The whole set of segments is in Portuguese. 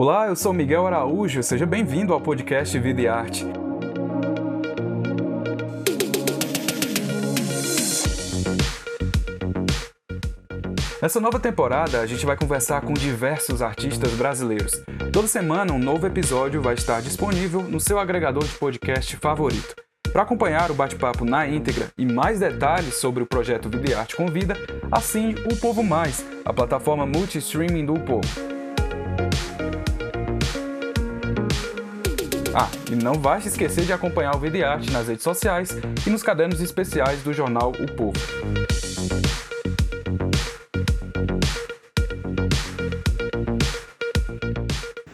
Olá, eu sou Miguel Araújo, seja bem-vindo ao podcast Vida e Arte. Nessa nova temporada, a gente vai conversar com diversos artistas brasileiros. Toda semana, um novo episódio vai estar disponível no seu agregador de podcast favorito. Para acompanhar o bate-papo na íntegra e mais detalhes sobre o projeto Vida e Arte Convida, assine o Povo Mais, a plataforma multi-streaming do Povo. Ah, e não vai se esquecer de acompanhar o e Arte nas redes sociais e nos cadernos especiais do jornal O Povo.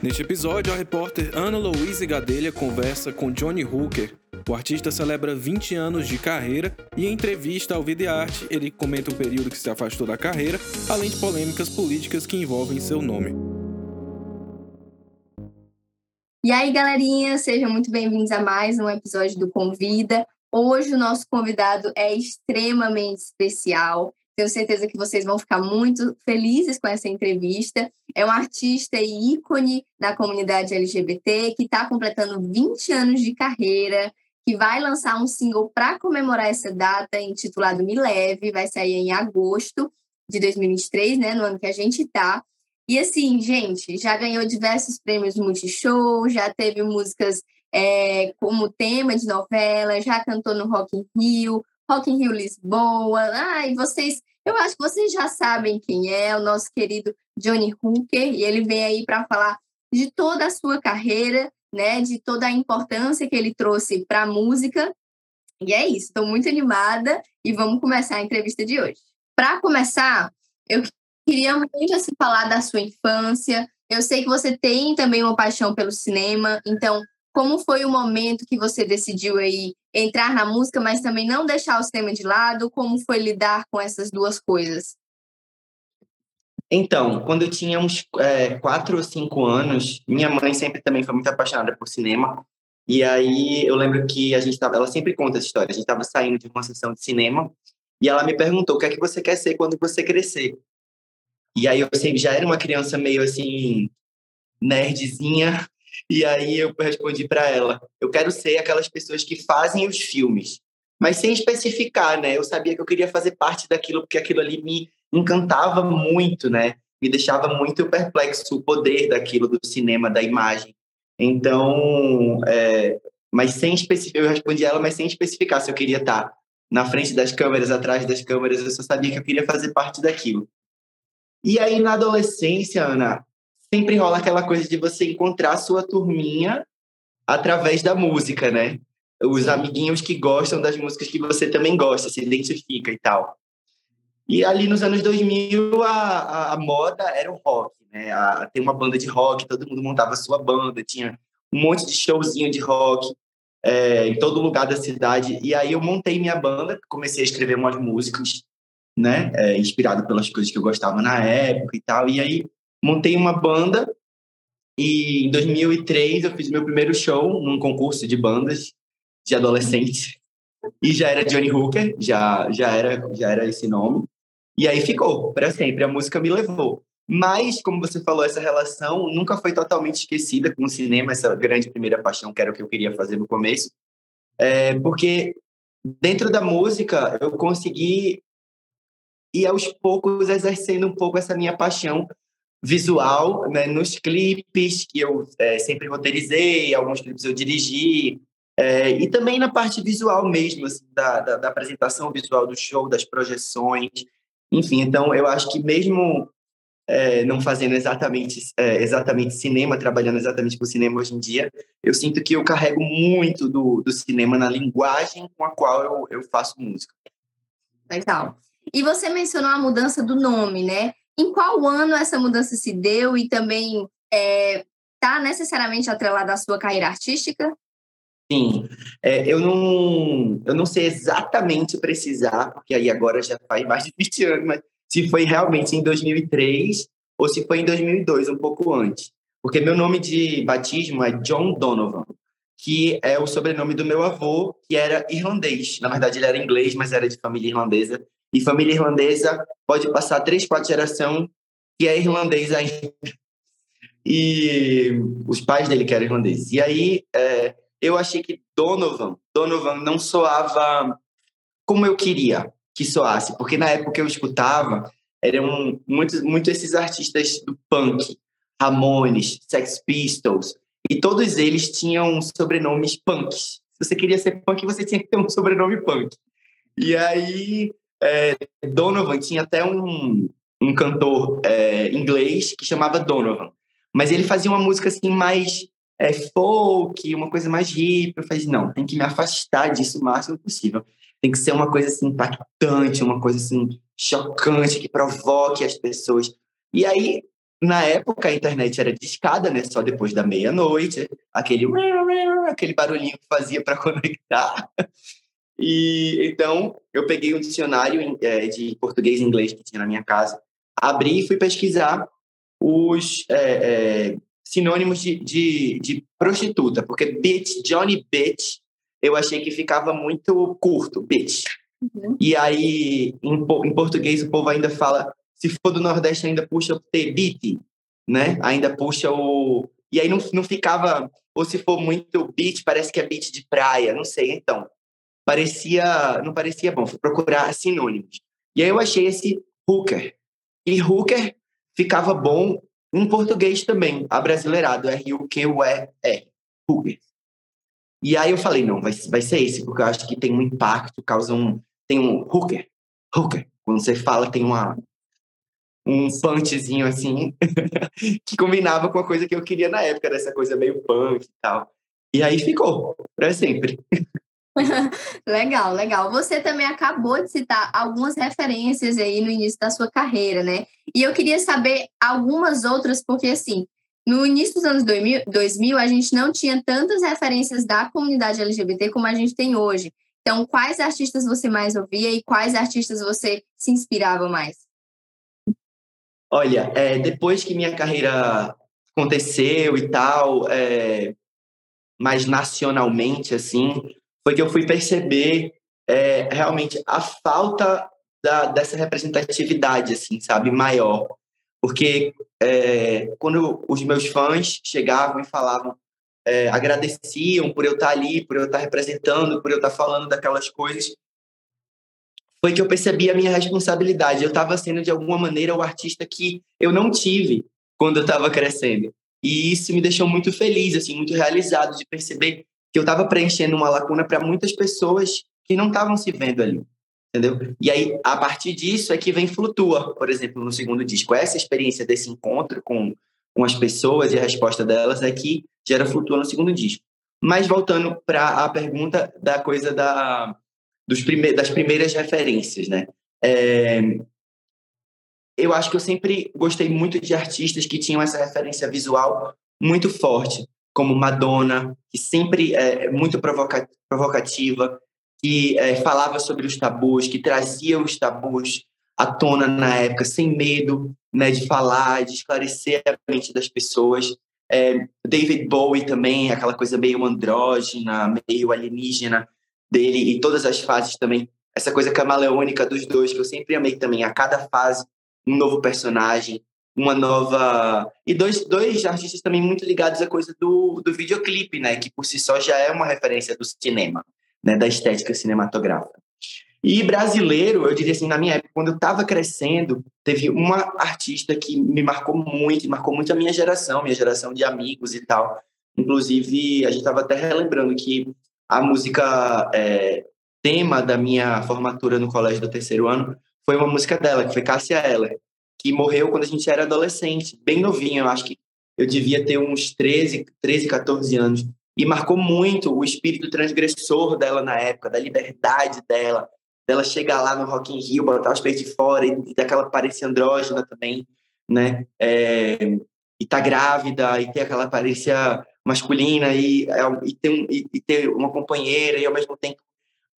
Neste episódio, a repórter Ana Louise Gadelha conversa com Johnny Hooker. O artista celebra 20 anos de carreira e em entrevista ao Vida Arte, ele comenta o período que se afastou da carreira, além de polêmicas políticas que envolvem seu nome. E aí, galerinha, sejam muito bem-vindos a mais um episódio do Convida. Hoje o nosso convidado é extremamente especial. Tenho certeza que vocês vão ficar muito felizes com essa entrevista. É um artista e ícone da comunidade LGBT que está completando 20 anos de carreira, que vai lançar um single para comemorar essa data, intitulado Me Leve, vai sair em agosto de 2023, né, no ano que a gente está. E assim, gente, já ganhou diversos prêmios Multishow, já teve músicas é, como tema de novela, já cantou no Rock in Rio, Rock in Rio Lisboa. E vocês, eu acho que vocês já sabem quem é, o nosso querido Johnny Hooker, e ele vem aí para falar de toda a sua carreira, né, de toda a importância que ele trouxe para a música. E é isso, estou muito animada e vamos começar a entrevista de hoje. Para começar, eu Queria muito assim, falar da sua infância. Eu sei que você tem também uma paixão pelo cinema, então como foi o momento que você decidiu aí entrar na música, mas também não deixar o cinema de lado? Como foi lidar com essas duas coisas? Então, quando eu tinha uns é, quatro ou cinco anos, minha mãe sempre também foi muito apaixonada por cinema. E aí eu lembro que a gente tava, ela sempre conta essa história. A gente estava saindo de uma sessão de cinema e ela me perguntou o que é que você quer ser quando você crescer. E aí eu sempre já era uma criança meio assim nerdzinha, e aí eu respondi para ela: eu quero ser aquelas pessoas que fazem os filmes, mas sem especificar, né? Eu sabia que eu queria fazer parte daquilo porque aquilo ali me encantava muito, né? Me deixava muito perplexo o poder daquilo do cinema, da imagem. Então, é, mas sem especificar, eu respondi ela, mas sem especificar se eu queria estar na frente das câmeras, atrás das câmeras, eu só sabia que eu queria fazer parte daquilo. E aí, na adolescência, Ana, sempre rola aquela coisa de você encontrar a sua turminha através da música, né? Os amiguinhos que gostam das músicas que você também gosta, se identifica e tal. E ali nos anos 2000, a, a, a moda era o rock, né? A, tem uma banda de rock, todo mundo montava sua banda, tinha um monte de showzinho de rock é, em todo lugar da cidade. E aí eu montei minha banda, comecei a escrever umas músicas né? É, inspirado pelas coisas que eu gostava na época e tal. E aí montei uma banda e em 2003 eu fiz meu primeiro show num concurso de bandas de adolescentes e já era Johnny Hooker, já já era já era esse nome. E aí ficou para sempre, a música me levou. Mas, como você falou, essa relação nunca foi totalmente esquecida com o cinema, essa grande primeira paixão que era o que eu queria fazer no começo. É, porque dentro da música eu consegui e aos poucos exercendo um pouco essa minha paixão visual né, nos clipes que eu é, sempre roteirizei, alguns clipes eu dirigi, é, e também na parte visual mesmo, assim, da, da, da, apresentação visual do show, das projeções, enfim. Então, eu acho que mesmo é, não fazendo exatamente, é, exatamente cinema, trabalhando exatamente com cinema hoje em dia, eu sinto que eu carrego muito do, do cinema na linguagem com a qual eu, eu faço música. Legal. E você mencionou a mudança do nome, né? Em qual ano essa mudança se deu e também está é, tá necessariamente atrelada à sua carreira artística? Sim, é, eu, não, eu não sei exatamente precisar, porque aí agora já faz mais de 20 anos, mas se foi realmente em 2003 ou se foi em 2002, um pouco antes. Porque meu nome de batismo é John Donovan, que é o sobrenome do meu avô, que era irlandês. Na verdade, ele era inglês, mas era de família irlandesa. E família irlandesa pode passar três, quatro gerações que é irlandês ainda. e os pais dele que eram irlandeses. E aí é, eu achei que Donovan, Donovan não soava como eu queria que soasse, porque na época eu escutava eram muito, muito esses artistas do punk, Ramones, Sex Pistols, e todos eles tinham sobrenomes punks. Se você queria ser punk, você tinha que ter um sobrenome punk. E aí, é, Donovan tinha até um, um cantor é, inglês que chamava Donovan. Mas ele fazia uma música assim mais é, folk, uma coisa mais hip. Eu falei, não, tem que me afastar disso o máximo possível. Tem que ser uma coisa assim impactante, uma coisa assim chocante, que provoque as pessoas. E aí, na época, a internet era discada, né? Só depois da meia-noite, aquele aquele barulhinho que fazia para conectar. E então eu peguei um dicionário é, de português e inglês que tinha na minha casa, abri e fui pesquisar os é, é, sinônimos de, de, de, prostituta, porque bitch, Johnny bitch, eu achei que ficava muito curto, bitch. Uhum. E aí, em, em, português, o povo ainda fala, se for do Nordeste, ainda puxa o T, beat, né? Ainda puxa o... E aí não, não ficava... Ou se for muito beat, parece que é beat de praia, não sei. Então, parecia... Não parecia bom. Fui procurar sinônimos. E aí eu achei esse hooker. E hooker ficava bom em português também, abrasileirado, R-U-Q-U-E-R, hooker. E aí eu falei, não, vai, vai ser esse, porque eu acho que tem um impacto, causa um... Tem um hooker, hooker. Quando você fala, tem uma, um punchzinho assim, que combinava com a coisa que eu queria na época, dessa coisa meio punk e tal. E aí ficou, para sempre. legal, legal. Você também acabou de citar algumas referências aí no início da sua carreira, né? E eu queria saber algumas outras, porque assim, no início dos anos 2000, 2000 a gente não tinha tantas referências da comunidade LGBT como a gente tem hoje. Então, quais artistas você mais ouvia e quais artistas você se inspirava mais? Olha, é, depois que minha carreira aconteceu e tal, é, mais nacionalmente, assim, foi que eu fui perceber é, realmente a falta da, dessa representatividade, assim, sabe, maior. Porque é, quando os meus fãs chegavam e falavam, é, agradeciam por eu estar ali, por eu estar representando, por eu estar falando daquelas coisas, foi que eu percebi a minha responsabilidade. Eu estava sendo, de alguma maneira, o artista que eu não tive quando eu estava crescendo. E isso me deixou muito feliz, assim, muito realizado de perceber que eu estava preenchendo uma lacuna para muitas pessoas que não estavam se vendo ali, entendeu? E aí, a partir disso é que vem Flutua, por exemplo, no segundo disco. Essa experiência desse encontro com, com as pessoas e a resposta delas é que gera Flutua no segundo disco. Mas voltando para a pergunta da coisa da, dos prime das primeiras referências, né? É, eu acho que eu sempre gostei muito de artistas que tinham essa referência visual muito forte como Madonna, que sempre é muito provoca provocativa, que é, falava sobre os tabus, que trazia os tabus à tona na época, sem medo né, de falar, de esclarecer a mente das pessoas. É, David Bowie também, aquela coisa meio andrógena, meio alienígena dele, e todas as fases também. Essa coisa camaleônica dos dois, que eu sempre amei também. A cada fase, um novo personagem, uma nova. E dois, dois artistas também muito ligados à coisa do, do videoclipe, né? Que por si só já é uma referência do cinema, né? Da estética cinematográfica. E brasileiro, eu diria assim, na minha época, quando eu estava crescendo, teve uma artista que me marcou muito, marcou muito a minha geração, minha geração de amigos e tal. Inclusive, a gente estava até relembrando que a música é, tema da minha formatura no colégio do terceiro ano foi uma música dela, que foi Cássia Eller que morreu quando a gente era adolescente, bem novinho, eu acho que eu devia ter uns 13, 13, 14 anos. E marcou muito o espírito transgressor dela na época, da liberdade dela, dela chegar lá no Rock in Rio, botar os peitos de fora e daquela aparência andrógena também, né? É, e tá grávida e ter aquela aparência masculina e, é, e, ter um, e, e, ter uma companheira e ao mesmo tempo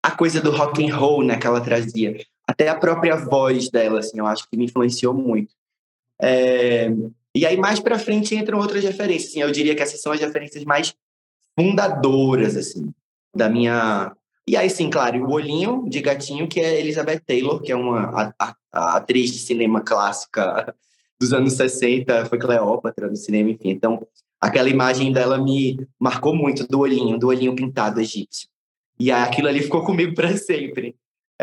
a coisa do rock and roll né, que ela trazia até a própria voz dela, assim, eu acho que me influenciou muito. É... E aí, mais para frente, entram outras referências. Assim, eu diria que essas são as referências mais fundadoras, assim, da minha... E aí, sim, claro, o olhinho de gatinho, que é Elizabeth Taylor, que é uma a, a, atriz de cinema clássica dos anos 60, foi Cleópatra no cinema, enfim. Então, aquela imagem dela me marcou muito, do olhinho, do olhinho pintado egípcio. E aquilo ali ficou comigo para sempre.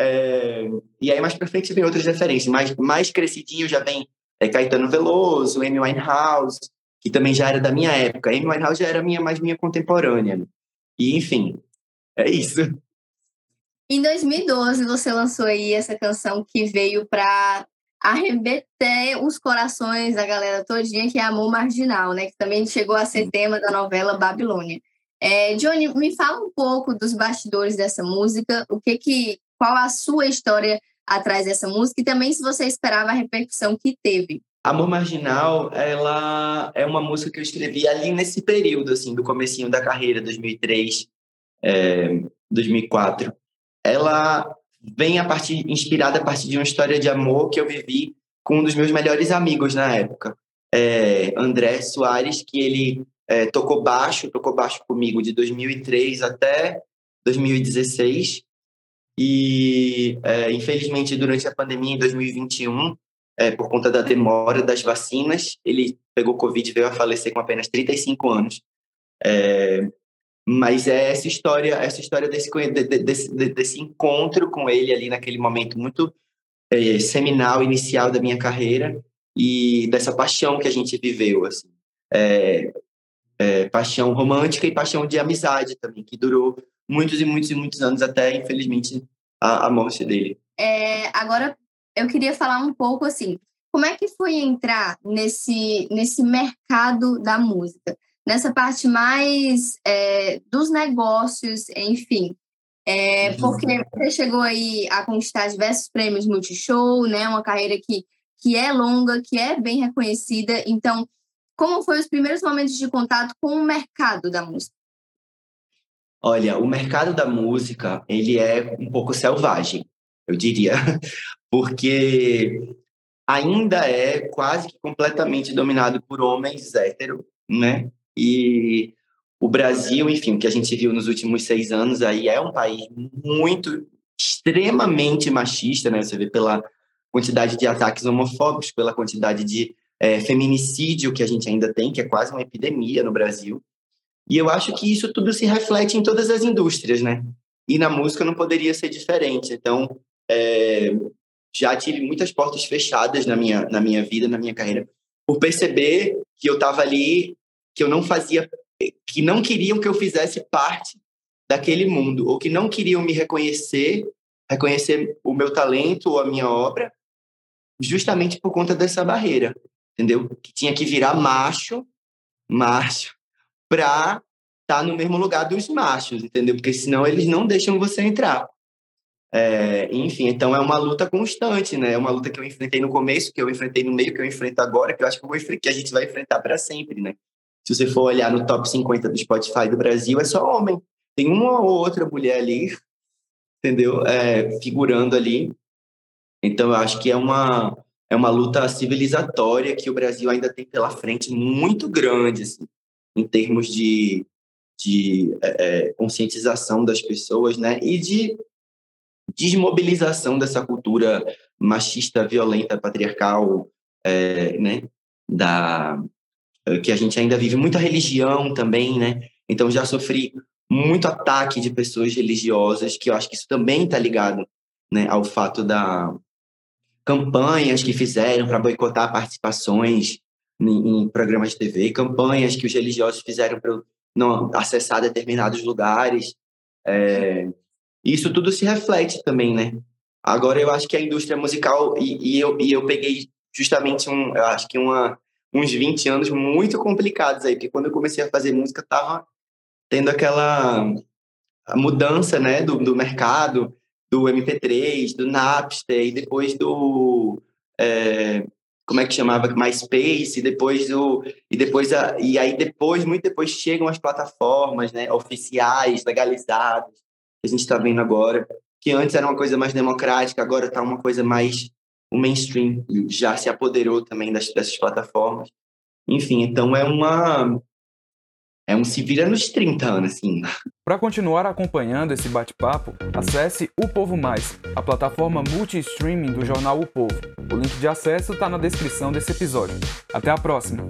É... E aí, mais para frente, vem outras referências. Mais, mais crescidinho já vem é, Caetano Veloso, Amy Winehouse, que também já era da minha época. Amy Winehouse já era minha, mais minha contemporânea. E, enfim, é isso. Em 2012, você lançou aí essa canção que veio para arrebeter os corações da galera todinha, que é Amor Marginal, né? Que também chegou a ser tema da novela Babilônia. É, Johnny, me fala um pouco dos bastidores dessa música, o que que, qual a sua história atrás dessa música e também se você esperava a repercussão que teve. Amor Marginal, ela é uma música que eu escrevi ali nesse período, assim, do comecinho da carreira, 2003, é, 2004. Ela vem a partir, inspirada a partir de uma história de amor que eu vivi com um dos meus melhores amigos na época, é, André Soares, que ele é, tocou baixo, tocou baixo comigo de 2003 até 2016. E, é, infelizmente, durante a pandemia em 2021, é, por conta da demora das vacinas, ele pegou Covid e veio a falecer com apenas 35 anos. É, mas é essa história, essa história desse, desse, desse encontro com ele ali naquele momento muito é, seminal, inicial da minha carreira e dessa paixão que a gente viveu, assim. É, é, paixão romântica e paixão de amizade também, que durou muitos e muitos e muitos anos até, infelizmente, a, a morte dele. É, agora, eu queria falar um pouco assim, como é que foi entrar nesse, nesse mercado da música? nessa parte mais é, dos negócios, enfim. É, uhum. porque você chegou aí a conquistar diversos prêmios Multishow, né? Uma carreira que, que é longa, que é bem reconhecida. Então, como foi os primeiros momentos de contato com o mercado da música? Olha, o mercado da música, ele é um pouco selvagem, eu diria, porque ainda é quase que completamente dominado por homens héteros, né? E o Brasil, enfim, o que a gente viu nos últimos seis anos aí é um país muito, extremamente machista, né? Você vê pela quantidade de ataques homofóbicos, pela quantidade de é, feminicídio que a gente ainda tem, que é quase uma epidemia no Brasil. E eu acho que isso tudo se reflete em todas as indústrias, né? E na música não poderia ser diferente. Então, é, já tive muitas portas fechadas na minha, na minha vida, na minha carreira, por perceber que eu estava ali que eu não fazia, que não queriam que eu fizesse parte daquele mundo, ou que não queriam me reconhecer, reconhecer o meu talento ou a minha obra, justamente por conta dessa barreira, entendeu? Que tinha que virar macho, macho, para estar tá no mesmo lugar dos machos, entendeu? Porque senão eles não deixam você entrar. É, enfim, então é uma luta constante, né? É uma luta que eu enfrentei no começo, que eu enfrentei no meio, que eu enfrento agora, que eu acho que, eu vou, que a gente vai enfrentar para sempre, né? Se você for olhar no top 50 do Spotify do Brasil, é só homem. Tem uma ou outra mulher ali, entendeu? É, figurando ali. Então, eu acho que é uma, é uma luta civilizatória que o Brasil ainda tem pela frente muito grande, assim, em termos de, de é, é conscientização das pessoas, né? E de desmobilização dessa cultura machista, violenta, patriarcal, é, né? Da, eh, que a gente ainda vive muita religião também, né? Então já sofri muito ataque de pessoas religiosas, que eu acho que isso também está ligado, né, ao fato da campanhas que fizeram para boicotar participações em, em, programas de TV, campanhas que os religiosos fizeram para não acessar determinados lugares. É, isso tudo se reflete também, né? Agora eu acho que a indústria musical e, e eu e eu peguei justamente um, eu acho que uma uns 20 anos muito complicados aí, porque quando eu comecei a fazer música, tava tendo aquela mudança, né, do, do mercado, do MP3, do Napster, e depois do... É, como é que chamava? MySpace, depois do... E, depois a, e aí depois, muito depois, chegam as plataformas, né, oficiais, legalizadas, que a gente está vendo agora, que antes era uma coisa mais democrática, agora está uma coisa mais o mainstream já se apoderou também das, dessas plataformas. Enfim, então é uma é um se vira nos 30 anos, assim. Para continuar acompanhando esse bate-papo, acesse O Povo Mais, a plataforma multi-streaming do jornal O Povo. O link de acesso está na descrição desse episódio. Até a próxima!